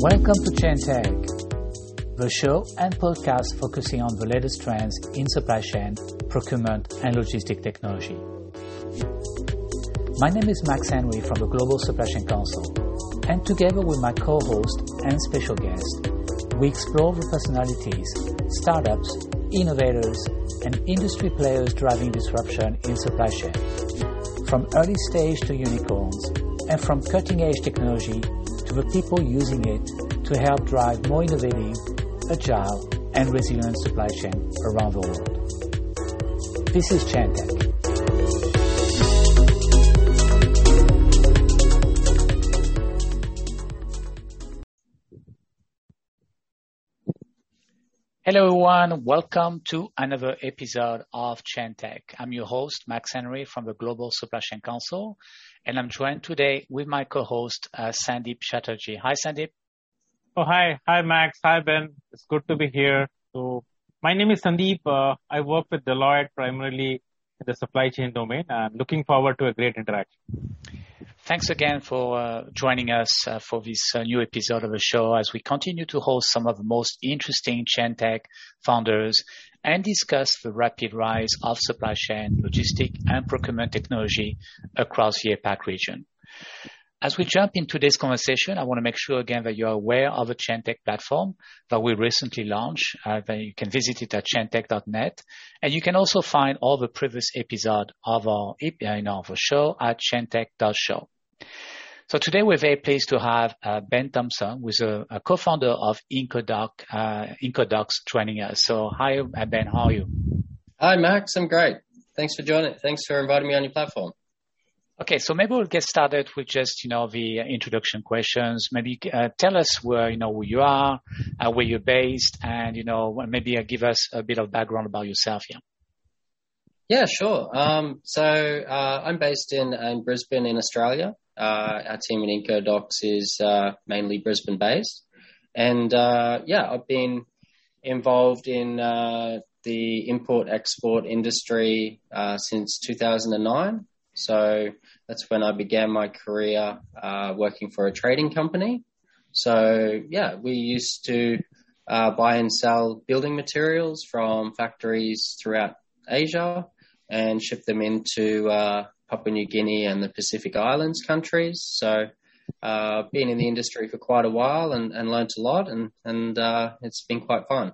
Welcome to Chain Tech, the show and podcast focusing on the latest trends in supply chain, procurement, and logistic technology. My name is Max Henry from the Global Supply Chain Council, and together with my co-host and special guest, we explore the personalities, startups, innovators, and industry players driving disruption in supply chain. From early stage to unicorns, and from cutting edge technology to the people using it to help drive more innovative, agile, and resilient supply chain around the world. This is ChainTech. Hello, everyone. Welcome to another episode of ChainTech. I'm your host, Max Henry from the Global Supply Chain Council, and I'm joined today with my co-host, uh, Sandeep Chatterjee. Hi, Sandeep. Oh, hi. Hi, Max. Hi, Ben. It's good to be here. So, my name is Sandeep. Uh, I work with Deloitte primarily in the supply chain domain. I'm looking forward to a great interaction. Thanks again for uh, joining us uh, for this uh, new episode of the show as we continue to host some of the most interesting chain tech founders and discuss the rapid rise of supply chain, logistic, and procurement technology across the APAC region. As we jump into today's conversation, I want to make sure again that you're aware of the ChainTech platform that we recently launched. Uh, that you can visit it at chaintech.net. And you can also find all the previous episodes of our, you know, of our show at chaintech.show. So today we're very pleased to have uh, Ben Thompson, who's a, a co-founder of Incodoc, uh, Incodocs joining us. So hi, uh, Ben, how are you? Hi, Max. I'm great. Thanks for joining. Thanks for inviting me on your platform. Okay, so maybe we'll get started with just you know the introduction questions. Maybe uh, tell us where you know who you are, uh, where you're based, and you know maybe uh, give us a bit of background about yourself Yeah. Yeah, sure. Um, so uh, I'm based in, in Brisbane, in Australia. Uh, our team at Inco Docs is uh, mainly Brisbane based. And uh, yeah, I've been involved in the import export industry since 2009. So that's when I began my career working for a trading company. So yeah, we used to uh, buy and sell building materials from factories throughout Asia and ship them into uh, Papua New Guinea and the Pacific Islands countries. So, uh, been in the industry for quite a while and, and learnt a lot, and and uh, it's been quite fun.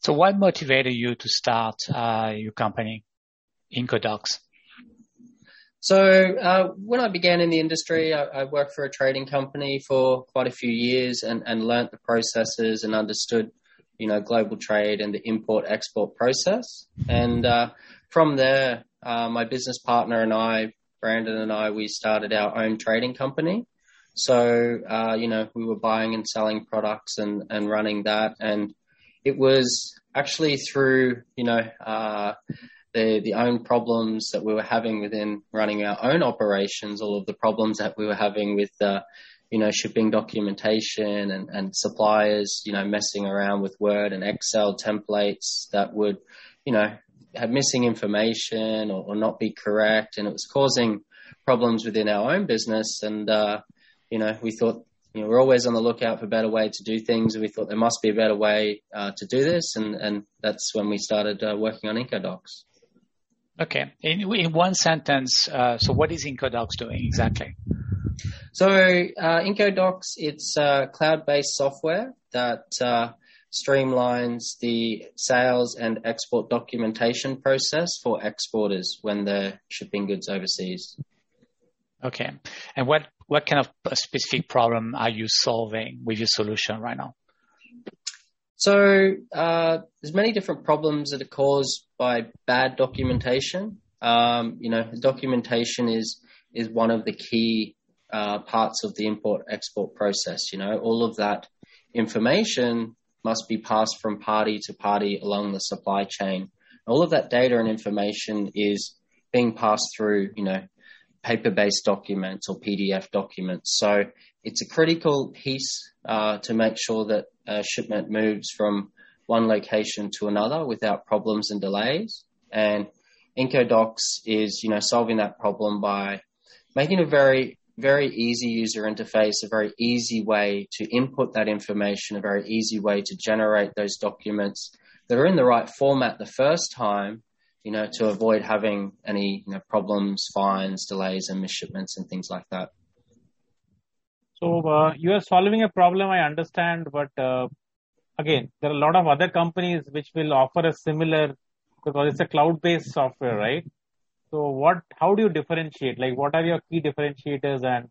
So, what motivated you to start uh, your company, Incodocs? So, uh, when I began in the industry, I, I, worked for a trading company for quite a few years and, and learnt the processes and understood, you know, global trade and the import export process. And uh, from there, uh, my business partner and I, Brandon and I, we started our own trading company. So, uh, you know, we were buying and selling products and, and running that. And it was actually through, you know, uh, the, the own problems that we were having within running our own operations, all of the problems that we were having with, uh, you know, shipping documentation and, and suppliers, you know, messing around with Word and Excel templates that would, you know, have missing information or, or, not be correct, and it was causing problems within our own business. And uh, you know, we thought you know we're always on the lookout for a better way to do things, and we thought there must be a better way uh, to do this, and and that's when we started uh, working on Incodocs. Okay, in, in one sentence, uh, so what is Incodocs doing exactly? So uh, Incodocs, it's uh, cloud-based software that streamlines the sales and export documentation process for exporters when they're shipping goods overseas. Okay. And what, what kind of specific problem are you solving with your solution right now? So uh, there's many different problems that are caused by bad documentation. Um, you know, documentation is is one of the key uh, parts of the import export process. You know, all of that information must be passed from party to party along the supply chain. All of that data and information is being passed through, you know, paper-based documents or PDF documents. So it's a critical piece uh, to make sure that a shipment moves from one location to another without problems and delays. And Incodocs is, you know, solving that problem by making a very very easy user interface, a very easy way to input that information, a very easy way to generate those documents that are in the right format the first time, you know, to avoid having any you know, problems, fines, delays, and misshipments and things like that. So uh, you are solving a problem, I understand, but uh, again, there are a lot of other companies which will offer a similar because it's a cloud-based software, right? So what? How do you differentiate? Like, what are your key differentiators, and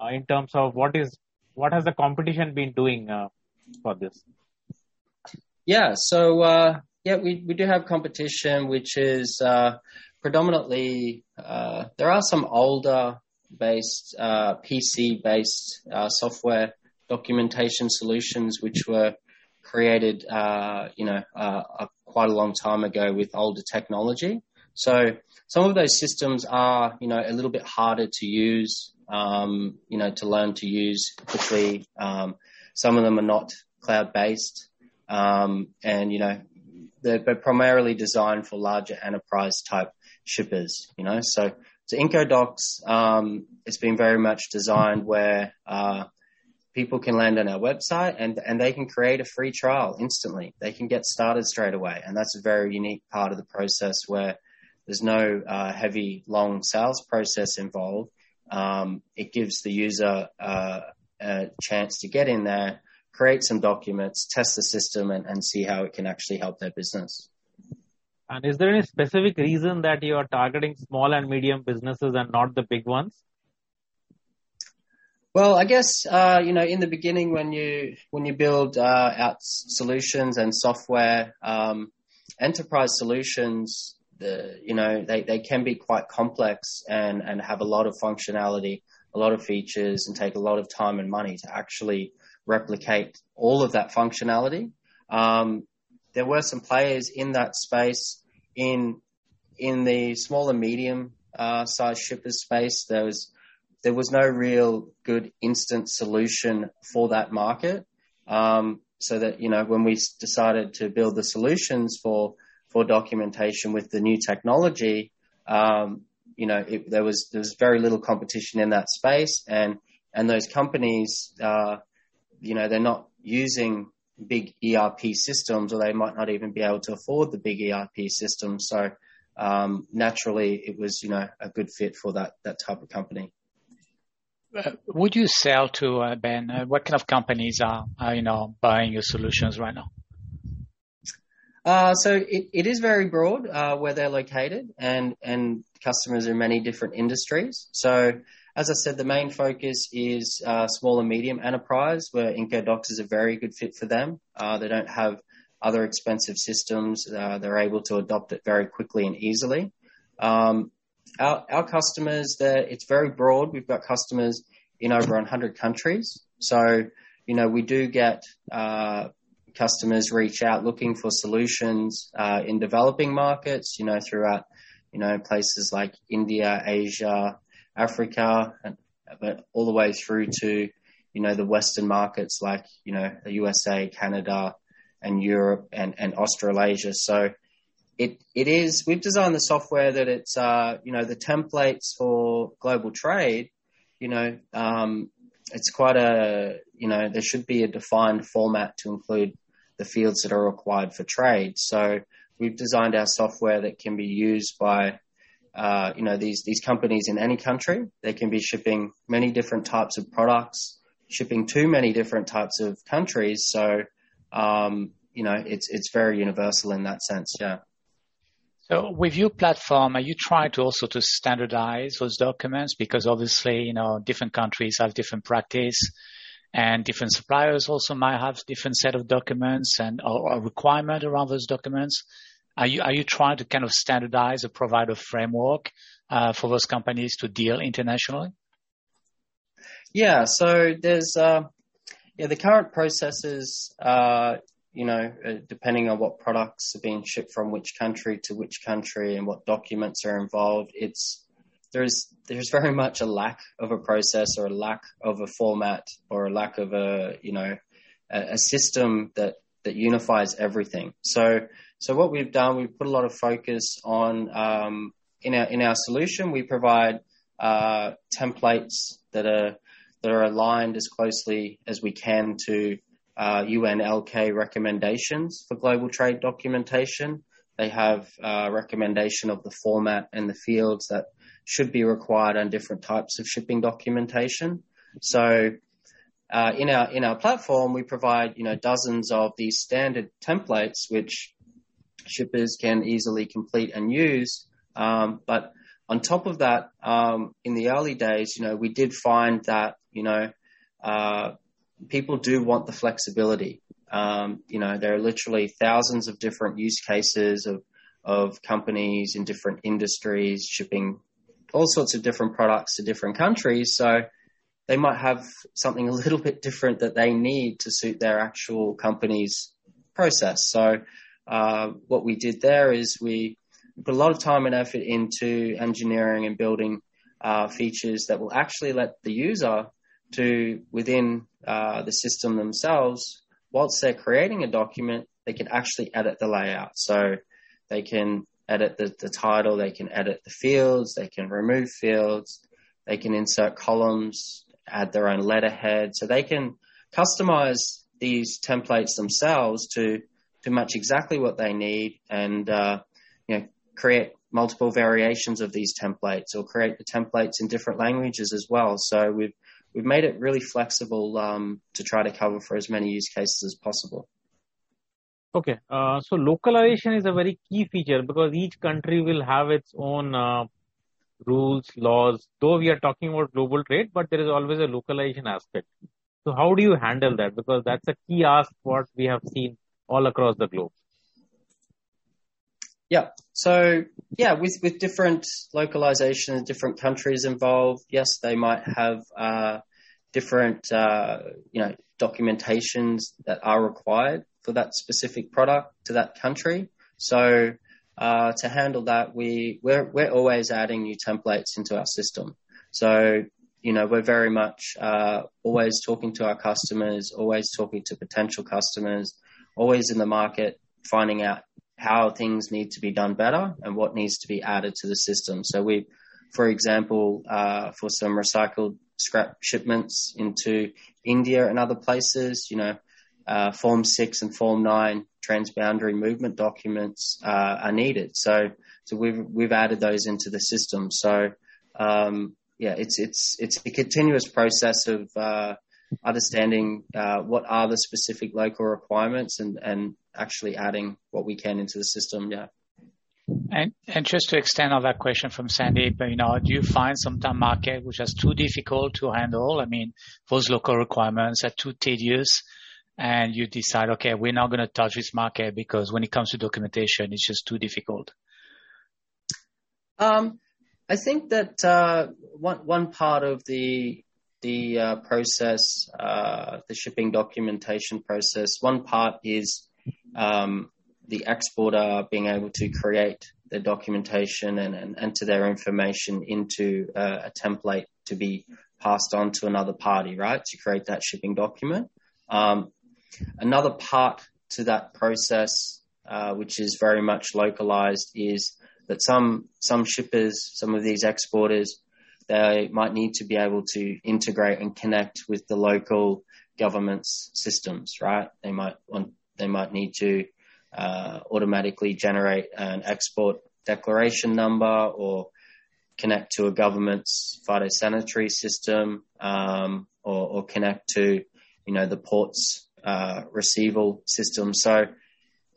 uh, in terms of what is what has the competition been doing uh, for this? Yeah. So uh, yeah, we we do have competition, which is uh, predominantly there are some older based, uh, PC based uh, software documentation solutions, which were created, uh, you know, uh, quite a long time ago with older technology. So some of those systems are, you know, a little bit harder to use, um, you know, to learn to use quickly. Um, some of them are not cloud based, um, and you know, they're, they're primarily designed for larger enterprise type shippers. You know, so so IncoDocs um, has been very much designed where uh, people can land on our website and, and they can create a free trial instantly. They can get started straight away. And that's a very unique part of the process where there's no uh, heavy, long sales process involved. Um, it gives the user uh, a chance to get in there, create some documents, test the system, and, and see how it can actually help their business. And is there any specific reason that you are targeting small and medium businesses and not the big ones? Well, I guess uh, you know in the beginning when you when you build uh, out solutions and software, um, enterprise solutions, the, you know they, they can be quite complex and and have a lot of functionality, a lot of features, and take a lot of time and money to actually replicate all of that functionality. Um, there were some players in that space in in the small and medium uh, size shippers space, there was there was no real good instant solution for that market. Um, so that you know, when we decided to build the solutions for for documentation with the new technology, um, you know, it, there was there was very little competition in that space, and and those companies, uh, you know, they're not using big ERP systems, or they might not even be able to afford the big ERP systems. So um, naturally, it was you know a good fit for that that type of company. Uh, would you sell to uh, Ben? Uh, what kind of companies are, are, you know buying your solutions right now? Uh, so it, it is very broad uh, where they're located, and and customers in many different industries. So as I said, the main focus is uh, small and medium enterprise, where IncoDocs is a very good fit for them. Uh, they don't have other expensive systems. Uh, they're able to adopt it very quickly and easily. Um, our, our customers, it's very broad. We've got customers in over 100 countries. So, you know, we do get uh, customers reach out looking for solutions uh, in developing markets, you know, throughout, you know, places like India, Asia, Africa, and, but all the way through to, you know, the Western markets like, you know, the USA, Canada, and Europe and, and Australasia. So it, it is, we've designed the software that it's, uh, you know, the templates for global trade, you know, um, it's quite a, you know, there should be a defined format to include the fields that are required for trade. So we've designed our software that can be used by uh, you know, these, these companies in any country. They can be shipping many different types of products, shipping to many different types of countries. So, um, you know, it's, it's very universal in that sense. Yeah. So with your platform, are you trying to also to standardize those documents? Because obviously, you know, different countries have different practice and different suppliers also might have different set of documents and or, or requirement around those documents. Are you are you trying to kind of standardize or provide a framework uh, for those companies to deal internationally? Yeah. So there's uh, yeah the current processes. Uh, you know, uh, depending on what products are being shipped from which country to which country and what documents are involved, it's there's there's very much a lack of a process or a lack of a format or a lack of a you know a, a system that that unifies everything. So so what we've done, we've put a lot of focus on um, in our in our solution. We provide uh, templates that are that are aligned as closely as we can to uh, UNLK recommendations for global trade documentation. They have a uh, recommendation of the format and the fields that should be required on different types of shipping documentation. So uh, in our in our platform, we provide you know dozens of these standard templates which shippers can easily complete and use. Um, but on top of that, um, in the early days, you know, we did find that you know uh, people do want the flexibility. Um, you know, there are literally thousands of different use cases of of companies in different industries shipping all sorts of different products to different countries. So they might have something a little bit different that they need to suit their actual company's process. So uh, what we did there is we put a lot of time and effort into engineering and building uh, features that will actually let the user to within uh, the system themselves, whilst they're creating a document, they can actually edit the layout. So they can edit the, the title, they can edit the fields, they can remove fields, they can insert columns, add their own letterhead. So they can customize these templates themselves to to match exactly what they need and uh, you know create multiple variations of these templates or create the templates in different languages as well. So we've we've made it really flexible um, to try to cover for as many use cases as possible. Okay, uh, so localization is a very key feature because each country will have its own uh, rules, laws. Though we are talking about global trade, but there is always a localization aspect. So how do you handle that? Because that's a key ask what we have seen all across the globe. Yeah. So yeah, with with different localization, different countries involved, yes, they might have uh, different uh, you know documentations that are required for that specific product to that country. So uh, to handle that, we we're we're always adding new templates into our system. So you know we're very much uh, always talking to our customers, always talking to potential customers, always in the market, finding out how things need to be done better and what needs to be added to the system. So we, for example, uh, for some recycled scrap shipments into India and other places, you know, uh, Form 6 and Form 9 transboundary movement documents uh, are needed. So, so we've, we've added those into the system. So, um, yeah, it's, it's, it's a continuous process of, uh, understanding uh, what are the specific local requirements and, and actually adding what we can into the system. Yeah. And and just to extend on that question from Sandy, you know, do you find sometimes market which is too difficult to handle? I mean, those local requirements are too tedious, and you decide, okay, we're not going to touch this market because when it comes to documentation, it's just too difficult. Um, I think that uh, one one part of the the uh, process, uh, the shipping documentation process, one part is um, the exporter being able to create their documentation and, and enter their information into a, a, template to be passed on to another party, right? To create that shipping document. Um, another part to that process, uh, which is very much localized, is that some some shippers, some of these exporters, they might need to be able to integrate and connect with the local government's systems, right? They might want they might need to uh, automatically generate an export declaration number or connect to a government's phytosanitary system um, or, or, connect to you know the ports uh, receival system. So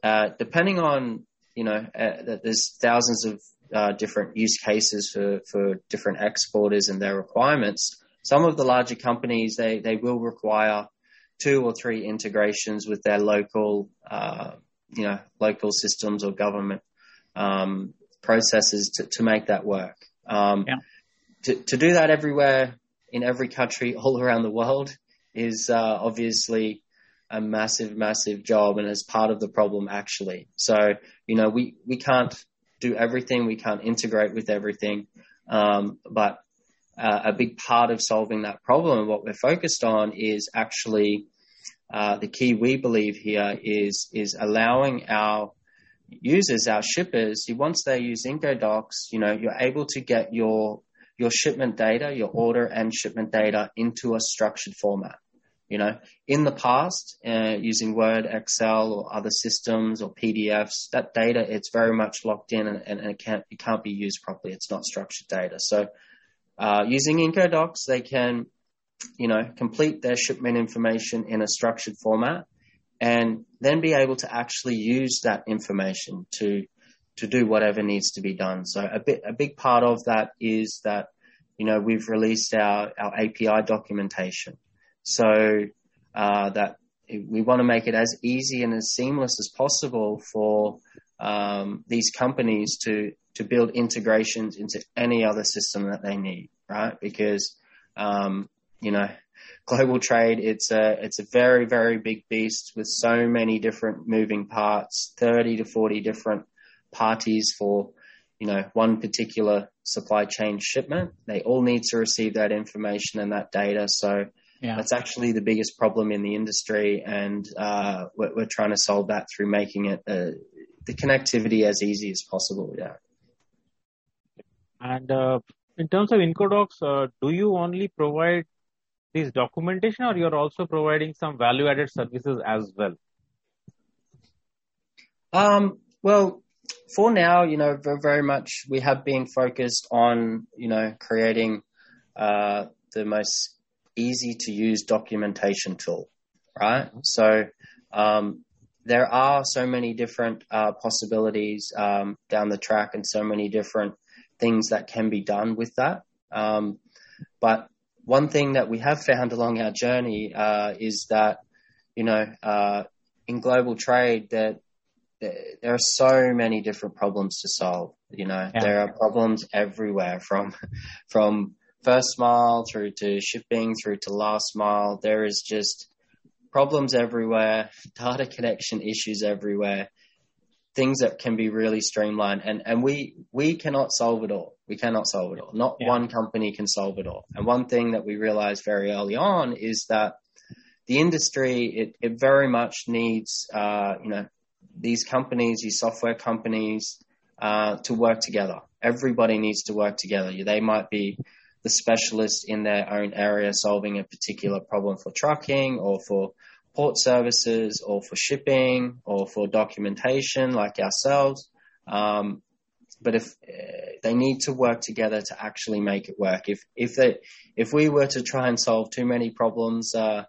uh, depending on you know uh, there's thousands of uh, different use cases for for different exporters and their requirements. Some of the larger companies they they will require two or three integrations with their local, uh, you know, local systems or government um, processes to, to make that work. Um, yeah. to, to do that everywhere in every country all around the world is uh, obviously a massive, massive job and is part of the problem actually. So, you know, we, we can't do everything. We can't integrate with everything. Um, but uh, a big part of solving that problem and what we're focused on is actually uh, the key we believe here is is allowing our users, our shippers, once they use Incodocs, you know, you're able to get your your shipment data, your order and shipment data into a structured format. You know, in the past, uh, using Word, Excel, or other systems or PDFs, that data it's very much locked in and, and, it can't it can't be used properly. It's not structured data. So, uh, using IncoDocs, they can, you know, complete their shipment information in a structured format, and then be able to actually use that information to to do whatever needs to be done. So a bit a big part of that is that you know we've released our our API documentation so uh, that we want to make it as easy and as seamless as possible for um, these companies to to build integrations into any other system that they need, right? Because um, you know, global trade it's a it's a very very big beast with so many different moving parts, thirty to forty different parties for you know one particular supply chain shipment. They all need to receive that information and that data. So yeah. That's actually the biggest problem in the industry, and uh, we're, we're, trying to solve that through making it uh, the connectivity as easy as possible. Yeah. And uh, in terms of IncoDocs, uh, do you only provide this documentation, or you're also providing some value-added services as well? Um, well, for now, you know, very much we have been focused on, you know, creating uh, the most easy to use documentation tool, right? So um, there are so many different uh, possibilities um, down the track and so many different things that can be done with that. Um, but one thing that we have found along our journey uh, is that, you know, uh, in global trade, that there are so many different problems to solve. You know, yeah. there are problems everywhere from from first mile through to shipping through to last mile. There is just problems everywhere, data connection issues everywhere, things that can be really streamlined. And, and we, we cannot solve it all. We cannot solve it all. Not yeah. one company can solve it all. And one thing that we realized very early on is that the industry, it, it very much needs, uh, you know, these companies, these software companies, uh, to work together. Everybody needs to work together. They might be the specialist in their own area solving a particular problem for trucking or for port services or for shipping or for documentation like ourselves. Um, but if uh, they need to work together to actually make it work, if if they if we were to try and solve too many problems uh,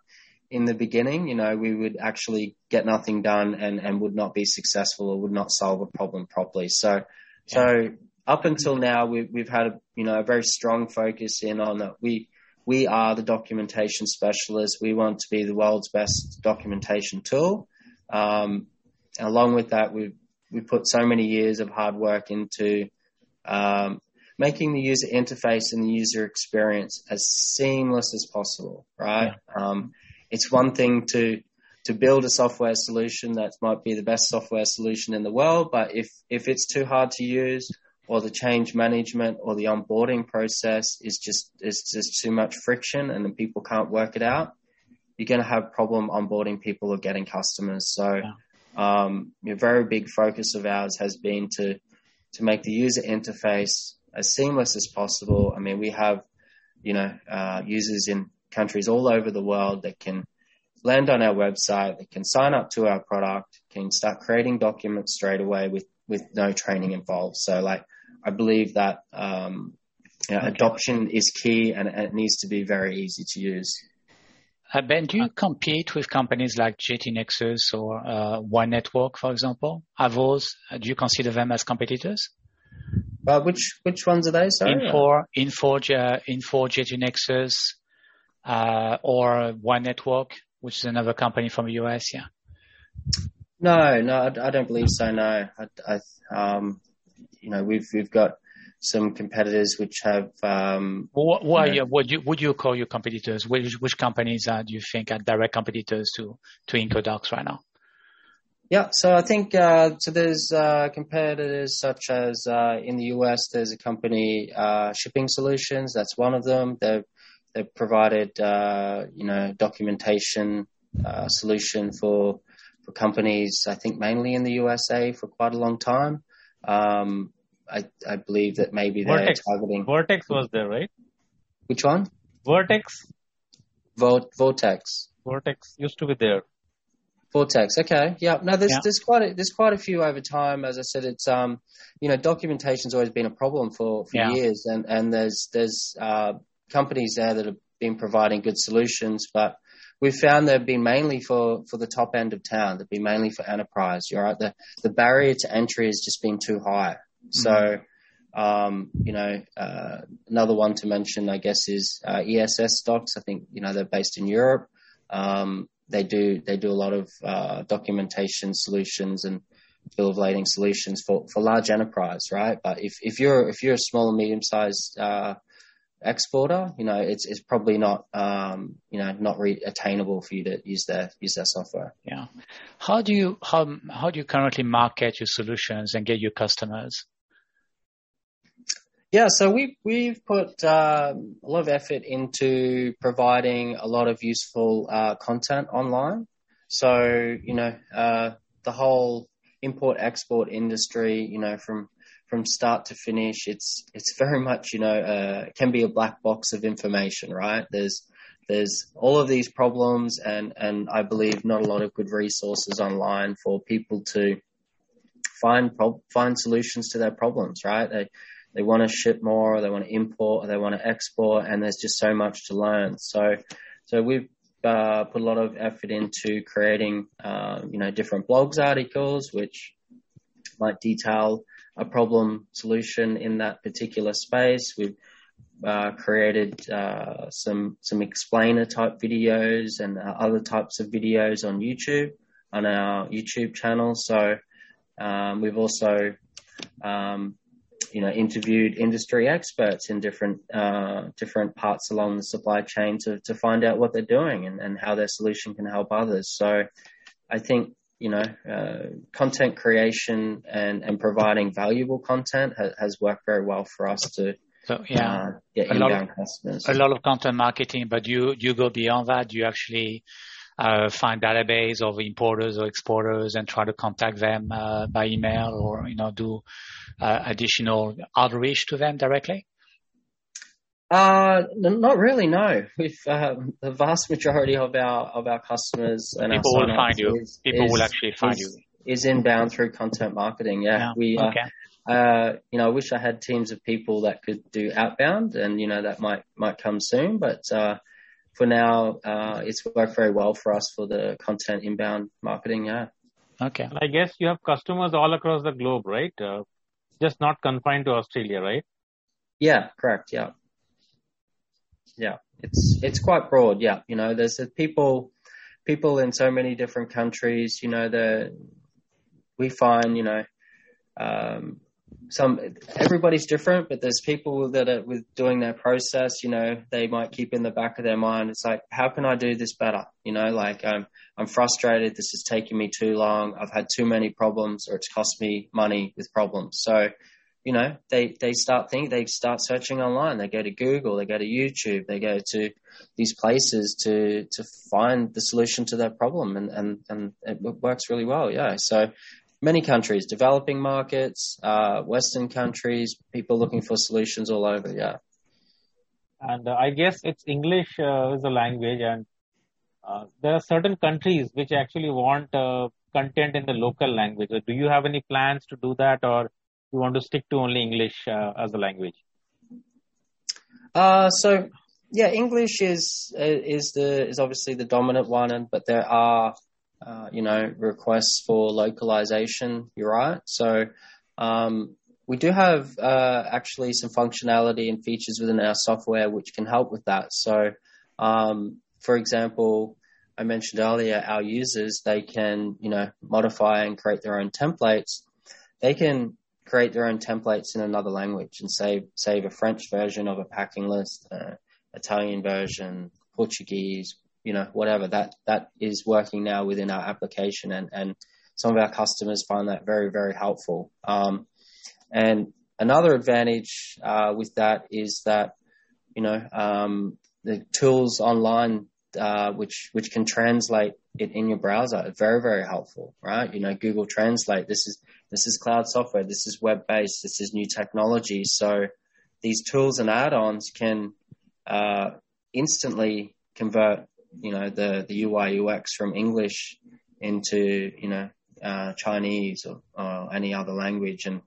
in the beginning, you know, we would actually get nothing done and and would not be successful or would not solve a problem properly. So yeah. so up until now, we've, we've had a, you know, a very strong focus in on that. We, we are the documentation specialist. We want to be the world's best documentation tool. Um, along with that, we've, we put so many years of hard work into, um, making the user interface and the user experience as seamless as possible, right? Yeah. Um, it's one thing to, to build a software solution that might be the best software solution in the world, but if, if it's too hard to use or the change management or the onboarding process is just is just too much friction and then people can't work it out, you're going to have problem onboarding people or getting customers. So, yeah. um, a very big focus of ours has been to to make the user interface as seamless as possible. I mean, we have you know uh, users in countries all over the world that can land on our website, that can sign up to our product, can start creating documents straight away with with no training involved. So like I believe that um, you know, okay. adoption is key and, it needs to be very easy to use. Uh, ben, do you compete with companies like GT Nexus or uh, One Network, for example? Are those, uh, do you consider them as competitors? Uh, which which ones are they? Sorry, Infor, Infor, uh, Infor GT Nexus, uh, or One Network, which is another company from the US. Yeah. No, no, I, I don't believe so. No, I, I um, you know, we've we've got some competitors which have. Um, what, what, you know, would you would you call your competitors? Which which companies uh, do you think are direct competitors to to IncoDocs right now? Yeah, so I think uh, so. There's uh, competitors such as uh, in the US. There's a company, uh, Shipping Solutions. That's one of them. They've they've provided uh, you know documentation solution for for companies. I think mainly in the USA for quite a long time. Um, I, I believe that maybe they're Vertex. targeting. Vertex was there, right? Which one? Vertex. Vo- Vortex. Vertex used to be there. Vortex. Okay. Yeah. No, there's Yeah. there's quite a, there's quite a few over time. As I said, it's um you know documentation's always been a problem for for Yeah. years, and and there's there's uh, companies there that have been providing good solutions, but we've found they've been mainly for for the top end of town. They've been mainly for enterprise. You're right. The the barrier to entry has just been too high. So. Um, you know, uh, another one to mention, I guess, is uh, essDOCS. I think you know they're based in Europe. Um, they do they do a lot of uh, documentation solutions and bill of lading solutions for, for large enterprise, right? But if, if you're if you're a small and medium sized uh, exporter, you know it's it's probably not um, you know not re- attainable for you to use their use their software. Yeah. How do you how how do you currently market your solutions and get your customers? Yeah, so we we've put um, a lot of effort into providing a lot of useful uh, content online. So you know uh, the whole import export industry, you know from from start to finish, it's it's very much you know uh, can be a black box of information, right? There's there's all of these problems, and and I believe not a lot of good resources online for people to find find solutions to their problems, right? They they want to ship more, or they want to import, or they want to export, and there's just so much to learn. So, so we've uh, put a lot of effort into creating, uh, you know, different blogs articles which might detail a problem solution in that particular space. We've uh, created uh, some some explainer type videos and uh, other types of videos on YouTube on our YouTube channel. So um, we've also um, you know, interviewed industry experts in different uh, different parts along the supply chain to to find out what they're doing and, and how their solution can help others. So, I think you know, uh, content creation and and providing valuable content ha- has worked very well for us to So yeah, uh, get A lot inbound customers. a lot of content marketing, but you you go beyond that. You actually uh, find database of importers or exporters and try to contact them uh, by email or you know do uh, additional outreach to them directly. Uh, not really. No, we've um, the vast majority of our of our customers and People our will find you. Is, People is, will actually find is, you. Is inbound through content marketing. Yeah, Yeah. we uh, okay. uh, you know, I wish I had teams of people that could do outbound, and you know that might might come soon. But uh, for now, uh, it's worked very well for us for the content inbound marketing. Yeah, Okay. I guess you have customers all across the globe, right? Uh, just not confined to Australia, right? yeah, correct. Yeah, yeah, it's it's quite broad. Yeah, you know, there's people people in so many different countries. You know, the we find you know. Um, some everybody's different, but there's people that are with doing their process, you know, they might keep in the back of their mind. It's like, how can I do this better? You know, like um, I'm frustrated. This is taking me too long. I've had too many problems, or it's cost me money with problems. So, you know, they they start think they start searching online. They go to Google, they go to YouTube, they go to these places to to find the solution to their problem, and and and it works really well. Yeah, so many countries, developing markets, uh, Western countries, people looking for solutions all over. Yeah. And uh, I guess it's English uh, is the language, and uh, there are certain countries which actually want uh, content in the local language. Do you have any plans to do that, or you want to stick to only English uh, as a language? Uh, so yeah, English is is the is obviously the dominant one, and but there are uh, you know requests for localization. You're right. So um, we do have uh, actually some functionality and features within our software which can help with that. So um, for example, I mentioned earlier, our users they can you know modify and create their own templates. They can create their own templates in another language and save save a French version of a packing list, uh, Italian version, Portuguese, you know, whatever. That that is working now within our application, and and some of our customers find that very very helpful. Um, and another advantage uh, with that is that you know um, the tools online uh, which which can translate it in your browser. Are very very helpful, right? You know, Google Translate. This is this is cloud software. This is web based. This is new technology. So these tools and add-ons can uh, instantly convert, you know, the the UI UX from English into you know uh, Chinese or, or any other language, and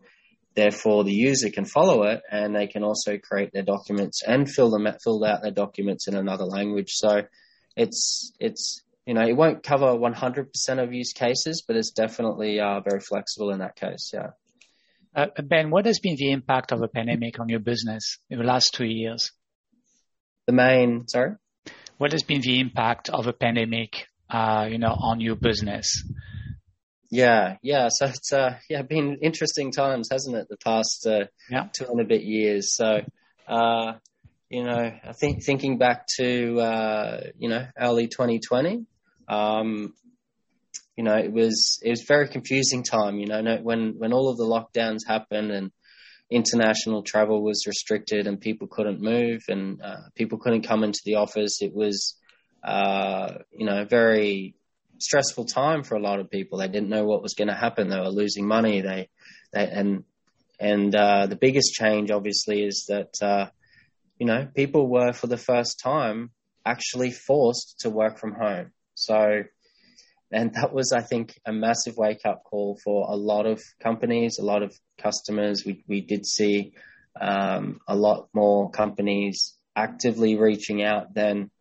therefore the user can follow it, and they can also create their documents and fill them fill out their documents in another language. So it's it's you know it won't cover 100% of use cases, but it's definitely uh, very flexible in that case. Yeah. Uh, ben, what has been the impact of the pandemic on your business in the last two years? The main, sorry. What has been the impact of a pandemic, uh, you know, on your business? Yeah, yeah. So it's uh, yeah, been interesting times, hasn't it? The past uh, yeah. two and a bit years. So, uh, you know, I think thinking back to uh, you know early 2020, um, you know, it was it was very confusing time. You know, when when all of the lockdowns happened and international travel was restricted and people couldn't move and uh, people couldn't come into the office. It was, uh, you know, a very stressful time for a lot of people. They didn't know what was going to happen. They were losing money. They, they and and uh, the biggest change, obviously, is that uh, you know people were for the first time actually forced to work from home. So, and that was, I think, a massive wake up call for a lot of companies, a lot of customers. We we did see um, a lot more companies actively reaching out than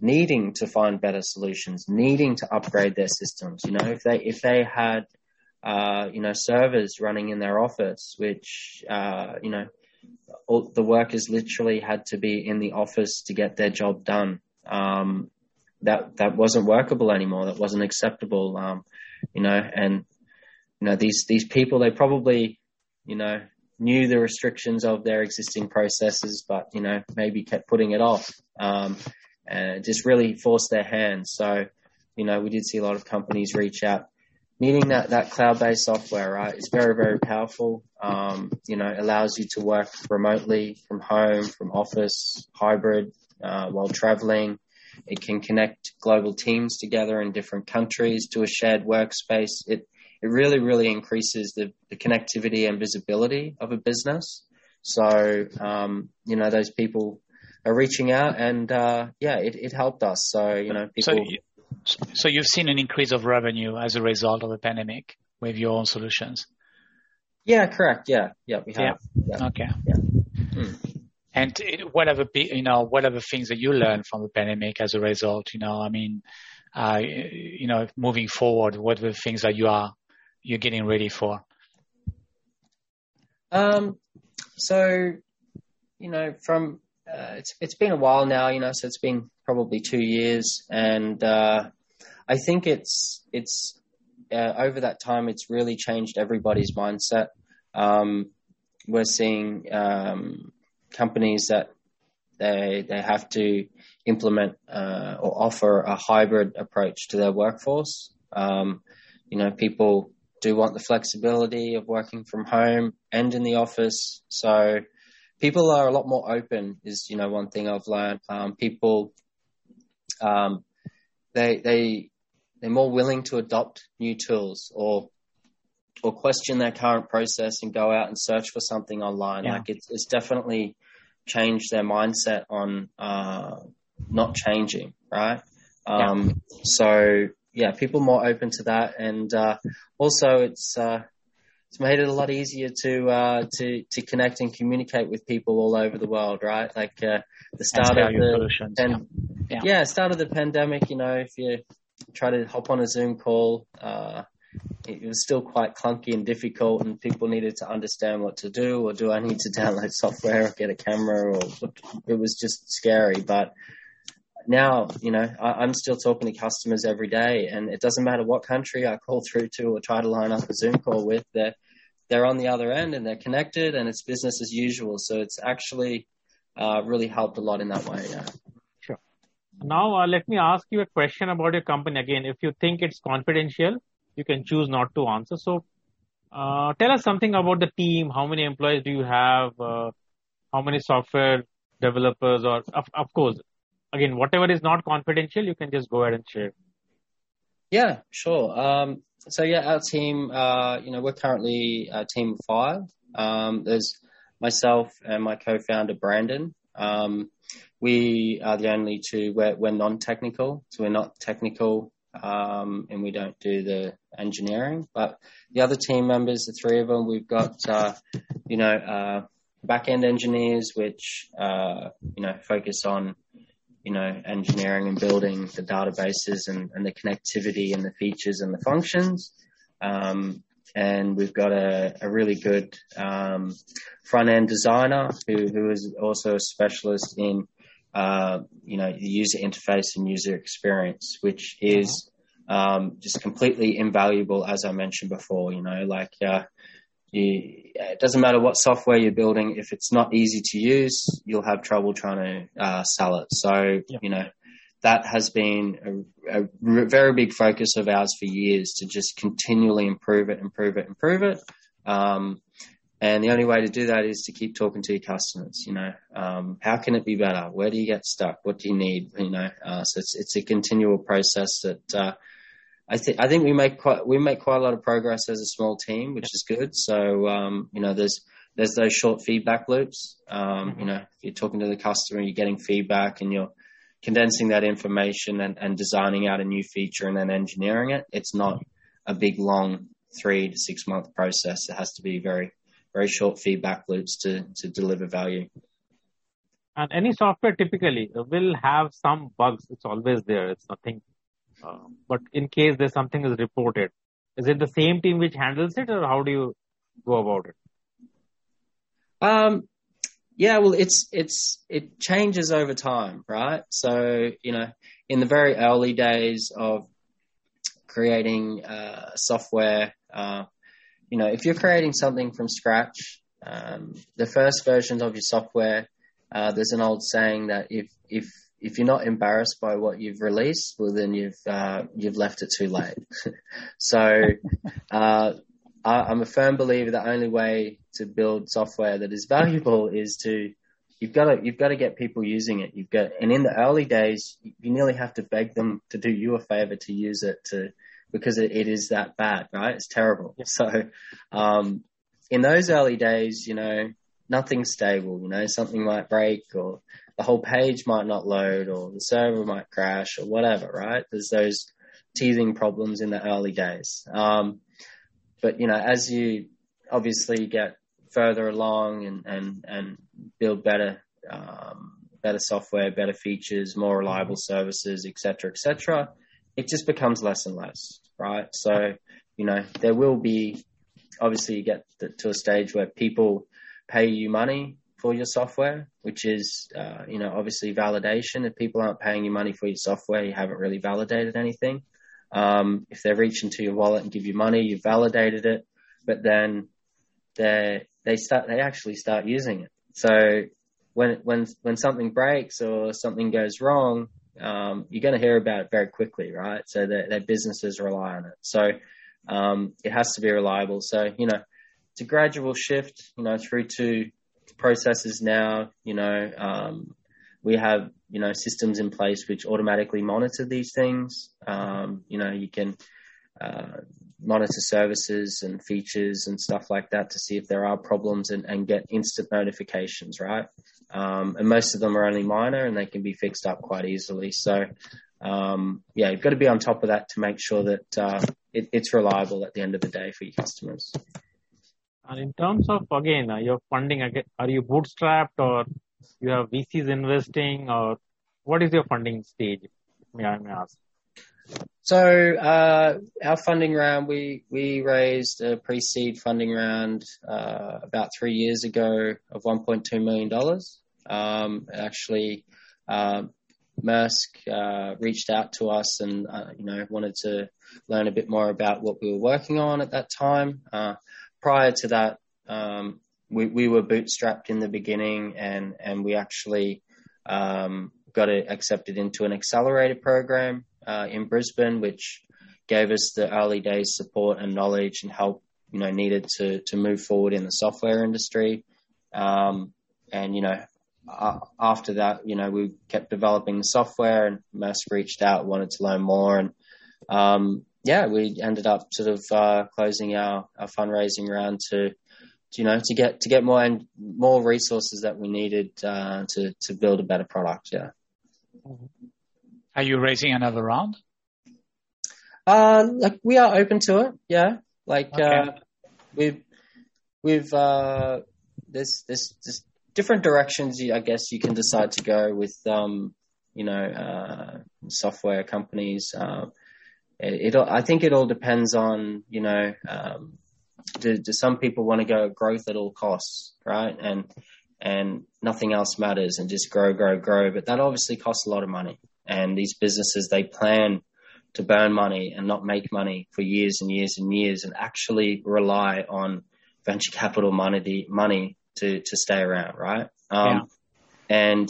needing to find better solutions, needing to upgrade their systems. You know, if they if they had uh, you know servers running in their office, which uh, you know all, the workers literally had to be in the office to get their job done. Um, that that wasn't workable anymore. That wasn't acceptable. Um, you know, and you know these these people they probably you know knew the restrictions of their existing processes, but you know maybe kept putting it off. Um, and just really forced their hand. So, you know, we did see a lot of companies reach out. Needing that, that cloud-based software, right, is very, very powerful. Um, you know, allows you to work remotely from home, from office, hybrid, uh, while traveling. It can connect global teams together in different countries to a shared workspace. It, it really, really increases the, the connectivity and visibility of a business. So, um, you know, those people are reaching out, and uh, yeah, it, it helped us. So you know, people. So, so you've seen an increase of revenue as a result of the pandemic with your own solutions. Yeah, correct. Yeah, yeah, we have. Yeah. yeah. Okay. Yeah. Hmm. And whatever you know, whatever things that you learned from the pandemic as a result, you know, I mean, uh, you know, moving forward, what are the things that you are you're getting ready for? Um, so, you know, from uh, it's it's been a while now, you know, so it's been probably two years, and uh, I think it's it's uh, over that time it's really changed everybody's mindset. Um, we're seeing um, companies that they they have to implement uh, or offer a hybrid approach to their workforce. Um, you know, people do want the flexibility of working from home and in the office, so people are a lot more open. Is you know one thing I've learned. Um, people, um, they they they're more willing to adopt new tools or or question their current process and go out and search for something online. Yeah. Like it's it's definitely changed their mindset on uh, not changing, right? Um, yeah. So yeah, people more open to that, and uh, also it's uh, it's made it a lot easier to uh, to to connect and communicate with people all over the world, right? Like uh, the start of the pen- yeah. yeah. start of the pandemic. You know, if you try to hop on a Zoom call, uh, it was still quite clunky and difficult, and people needed to understand what to do, or do I need to download software or get a camera, or it was just scary. But now, you know, I, am still talking to customers every day, and it doesn't matter what country I call through to or try to line up a Zoom call with. They're they're on the other end and they're connected, and it's business as usual. So it's actually uh, really helped a lot in that way. Yeah. Sure. Now, uh, let me ask you a question about your company again. If you think it's confidential, you can choose not to answer. So, uh, tell us something about the team. How many employees do you have? Uh, how many software developers, or of, of course, again, whatever is not confidential, you can just go ahead and share. Yeah, sure. Um, so yeah, our team, uh, you know, we're currently a team of five. Um, there's myself and my co-founder Brandon. Um, we are the only two. We're, we're non-technical, so we're not technical, um, and we don't do the engineering. But the other team members, the three of them, we've got, uh, you know, uh, back-end engineers, which uh, you know focus on you know, engineering and building the databases and, and the connectivity and the features and the functions. Um, and we've got a, a really good um, front end designer who, who is also a specialist in uh, you know the user interface and user experience, which is um, just completely invaluable, as I mentioned before. You know, like uh, you, it doesn't matter what software you're building. If it's not easy to use, you'll have trouble trying to uh, sell it. So, yeah. you know, that has been a, a, very big focus of ours for years to just continually improve it, improve it, improve it. Um, and the only way to do that is to keep talking to your customers. You know, um, how can it be better? Where do you get stuck? What do you need? You know, uh, so it's it's a continual process that uh, I think I think we make quite we make quite a lot of progress as a small team, which is good. So um, you know, there's there's those short feedback loops. Um, mm-hmm. You know, you're talking to the customer, you're getting feedback, and you're condensing that information and, and designing out a new feature and then engineering it. It's not a big long three to six month process. It has to be very very short feedback loops to to deliver value. And any software typically will have some bugs. It's always there. It's nothing um, but in case there's something is reported, is it the same team which handles it, or how do you go about it? Um, yeah, well, it's it's it changes over time, right? So you know, in the very early days of creating uh, software, uh, you know, if you're creating something from scratch, um, the first versions of your software, uh, there's an old saying that if if if you're not embarrassed by what you've released, well, then you've uh, you've left it too late. so uh, I, am a firm believer the only way to build software that is valuable is to you've got to you've got to get people using it. You've got and in the early days, you nearly have to beg them to do you a favor to use it to because it, it is that bad, right? It's terrible. Yeah. So um, in those early days, you know, nothing's stable. You know, something might break or the whole page might not load or the server might crash or whatever, right? There's those teething problems in the early days. Um, but you know, as you obviously get further along and, and, and build better, um, better software, better features, more reliable services, et cetera, et cetera, it just becomes less and less, right? So, you know, there will be, obviously you get to a stage where people pay you money for your software, which is, uh, you know, obviously validation. If people aren't paying you money for your software, you haven't really validated anything. Um, if they reach into your wallet and give you money, you've validated it, but then they they start they actually start using it. So when when when something breaks or something goes wrong, um, you're going to hear about it very quickly, right? So their, their businesses rely on it. So um, it has to be reliable. So you know, it's a gradual shift, you know, through to processes now, you know, um, we have, you know, systems in place which automatically monitor these things. Um, you know, you can uh, monitor services and features and stuff like that to see if there are problems and, and get instant notifications, right? Um, and most of them are only minor and they can be fixed up quite easily. So, um, yeah, you've got to be on top of that to make sure that uh, it, it's reliable at the end of the day for your customers. And in terms of again, uh, your funding, again, are you bootstrapped or you have VCs investing, or what is your funding stage? May I may ask? So uh, our funding round, we we raised a pre-seed funding round uh, about three years ago of 1.2 million dollars. Um, actually, uh, Maersk uh, reached out to us and uh, you know wanted to learn a bit more about what we were working on at that time. Prior to that, um, we, we were bootstrapped in the beginning and, and we actually um, got accepted into an accelerator program uh, in Brisbane, which gave us the early days support and knowledge and help you know needed to to move forward in the software industry. Um, and you know, uh, after that, you know, we kept developing the software, and Maersk reached out, wanted to learn more, and um, yeah, we ended up sort of uh, closing our, our fundraising round to, to, you know, to get to get more and more resources that we needed uh, to to build a better product. Yeah. Are you raising another round? Uh, like we are open to it. Yeah. Like Okay. uh, we've we've uh, there's there's there's different directions. I guess you can decide to go with um, you know uh, software companies. Um, it, it I think it all depends on you know um, do, do some people want to go growth at all costs, right? And and nothing else matters and just grow, grow, grow. But that obviously costs a lot of money. And these businesses they plan to burn money and not make money for years and years and years and actually rely on venture capital money money to to stay around, right? Um, And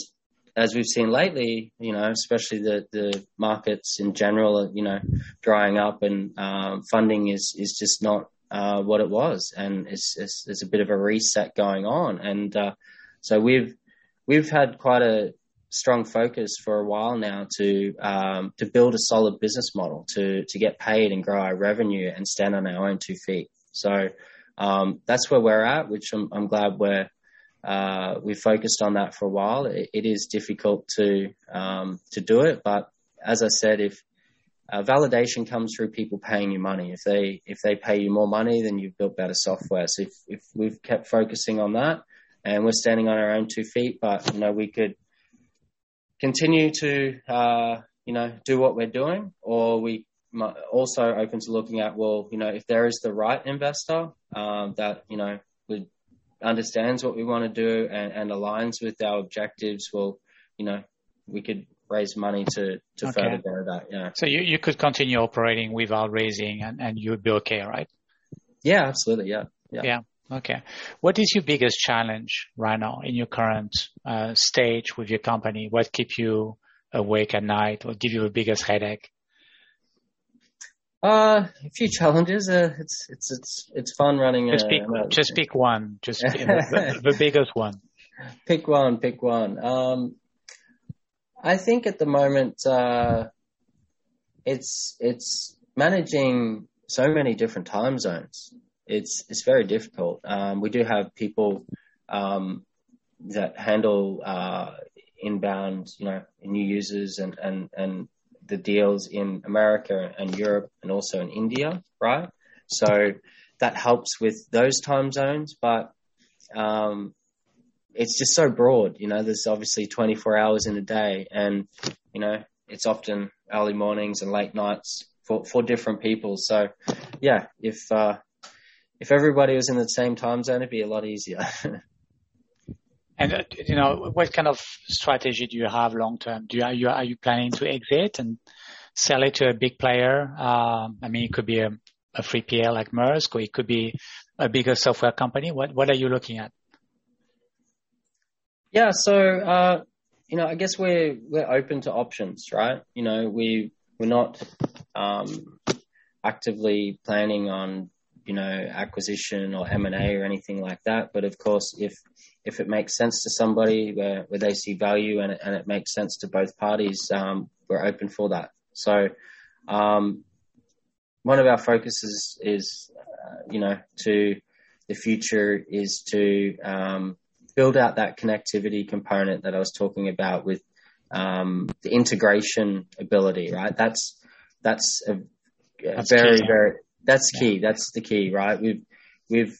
as we've seen lately, you know, especially the the markets in general, are, you know, drying up and um, funding is is just not uh, what it was, and it's, it's a bit of a reset going on, and uh, so we've we've had quite a strong focus for a while now to um, to build a solid business model to to get paid and grow our revenue and stand on our own two feet. So um, that's where we're at, which I'm, I'm glad we're uh, we focused on that for a while. It, it is difficult to um, to do it, but as I said, if uh, validation comes through people paying you money. If they if they pay you more money, then you've built better software. So if if we've kept focusing on that, and we're standing on our own two feet, but you know we could continue to uh, you know do what we're doing, or we also open to looking at well, you know, if there is the right investor um, that you know would understands what we want to do and, and aligns with our objectives, well, you know, we could raise money to to Okay. further grow that. Yeah, So you, you could continue operating without raising and, and you'd be okay, right? yeah, absolutely, yeah. Yeah. yeah. Okay. What is your biggest challenge right now in your current uh, stage with your company? What keep you awake at night or give you the biggest headache? Uh, a few challenges. Uh, it's it's it's it's fun running. Just pick, just pick one. Just the, the biggest one. pick one. Pick one. Um, I think at the moment, uh, it's it's managing so many different time zones. It's it's very difficult. Um, we do have people um, that handle uh, inbound, you know, new users and and and the deals in America and Europe and also in India, right? So that helps with those time zones, but um, it's just so broad. You know, there's obviously 24 hours in a day, and you know, it's often early mornings and late nights for for different people. So, yeah, if uh, if everybody was in the same time zone, it'd be a lot easier. And uh, you know, what kind of strategy do you have long term? Do you are you are you planning to exit and sell it to a big player? Um, I mean, it could be a, a 3PL like Maersk, or it could be a bigger software company. What what are you looking at? Yeah, so uh, you know, I guess we're we're open to options, right? You know, we we're not um, actively planning on you know acquisition or M and A or anything like that. But of course, if if it makes sense to somebody where where they see value and it, and it makes sense to both parties, um, we're open for that. So. Um, one of our focuses is, uh, you know, to the future is to um, build out that connectivity component that I was talking about with um, the integration ability, right? That's that's a, a That's very key. very that's key. That's the key, right? We've we've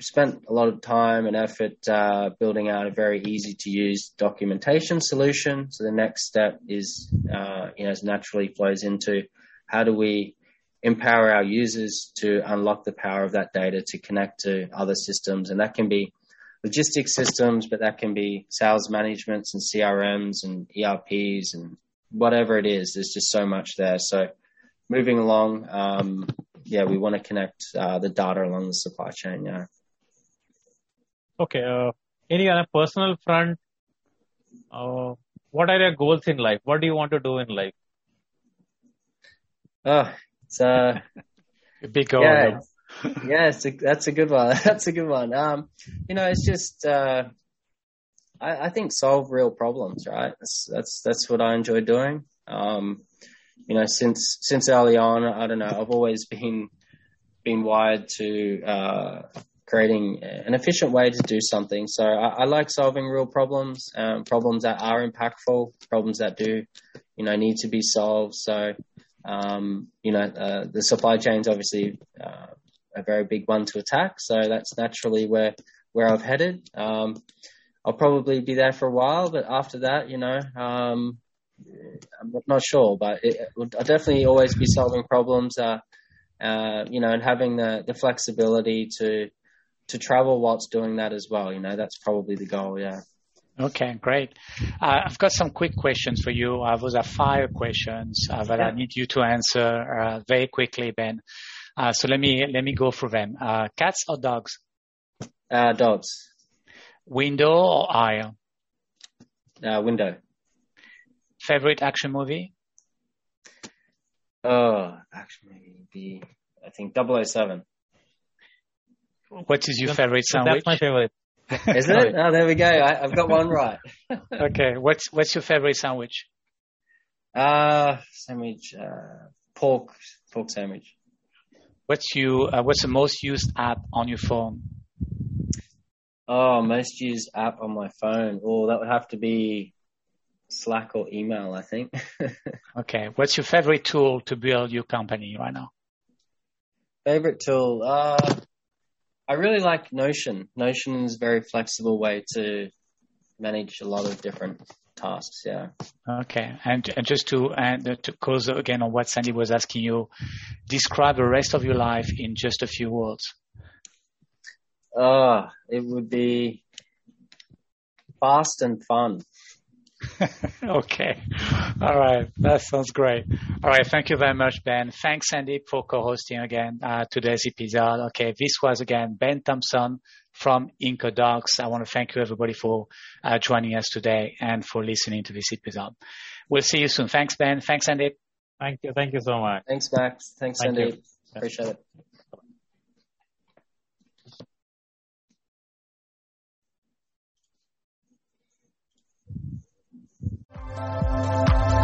spent a lot of time and effort uh, building out a very easy to use documentation solution. So the next step is, uh, you know, naturally flows into how do we empower our users to unlock the power of that data to connect to other systems, and that can be logistics systems, but that can be sales managements and CRMs and ERPs and whatever it is. There's just so much there. So moving along, um, yeah, we want to connect uh, the data along the supply chain. Yeah. Okay. Uh, any on a personal front, uh, what are your goals in life? What do you want to do in life? Oh, it's uh, A big goal. yeah, it's- yeah, it's a, that's a good one. That's a good one. Um, you know, it's just uh, I, I, think solve real problems, right? That's that's that's what I enjoy doing. Um, you know, since since early on, I don't know. I've always been been wired to uh, creating an efficient way to do something. So I, I like solving real problems, um, problems that are impactful, problems that do, you know, need to be solved. So, um, you know, uh, the supply chain is obviously uh, a very big one to attack. So that's naturally where where I've headed. Um, I'll probably be there for a while, but after that, you know, um, I'm not sure, but it I'll definitely always be solving problems. Uh, uh, you know, and having the, the flexibility to to travel whilst doing that as well. You know, that's probably the goal. Yeah. Okay, great. Uh, I've got some quick questions for you. Uh, those are five questions uh, that yeah. I need you to answer uh, very quickly, Ben. Uh, so let me let me go through them. Uh, cats or dogs? dogs. Window or aisle? window. Favorite action movie? Oh, action movie. I think 007. What is your favorite sandwich? That's my favorite. Is it? oh, there we go. I, have got one right. okay. What's What's your favorite sandwich? Uh, sandwich. Uh, pork. Pork sandwich. What's you? Uh, what's the most used app on your phone? Oh, most used app on my phone. Oh, that would have to be Slack or email, I think. okay. What's your favorite tool to build your company right now? Favorite tool? Uh, I really like Notion. Notion is a very flexible way to manage a lot of different tasks. Yeah. Okay. And, and just to and to close again on what Sandy was asking you, describe the rest of your life in just a few words. Uh, it would be fast and fun. okay. All right. That sounds great. All right. Thank you very much, Ben. Thanks, Sandy, for co-hosting again uh, today's episode. Okay. This was again Ben Thompson from IncoDocs. I want to thank you everybody for uh, joining us today and for listening to this episode. We'll see you soon. Thanks, Ben. Thanks, Sandy. Thank you. Thank you so much. Thanks, Max. Thanks, Thank Sandy. You. Appreciate it. Música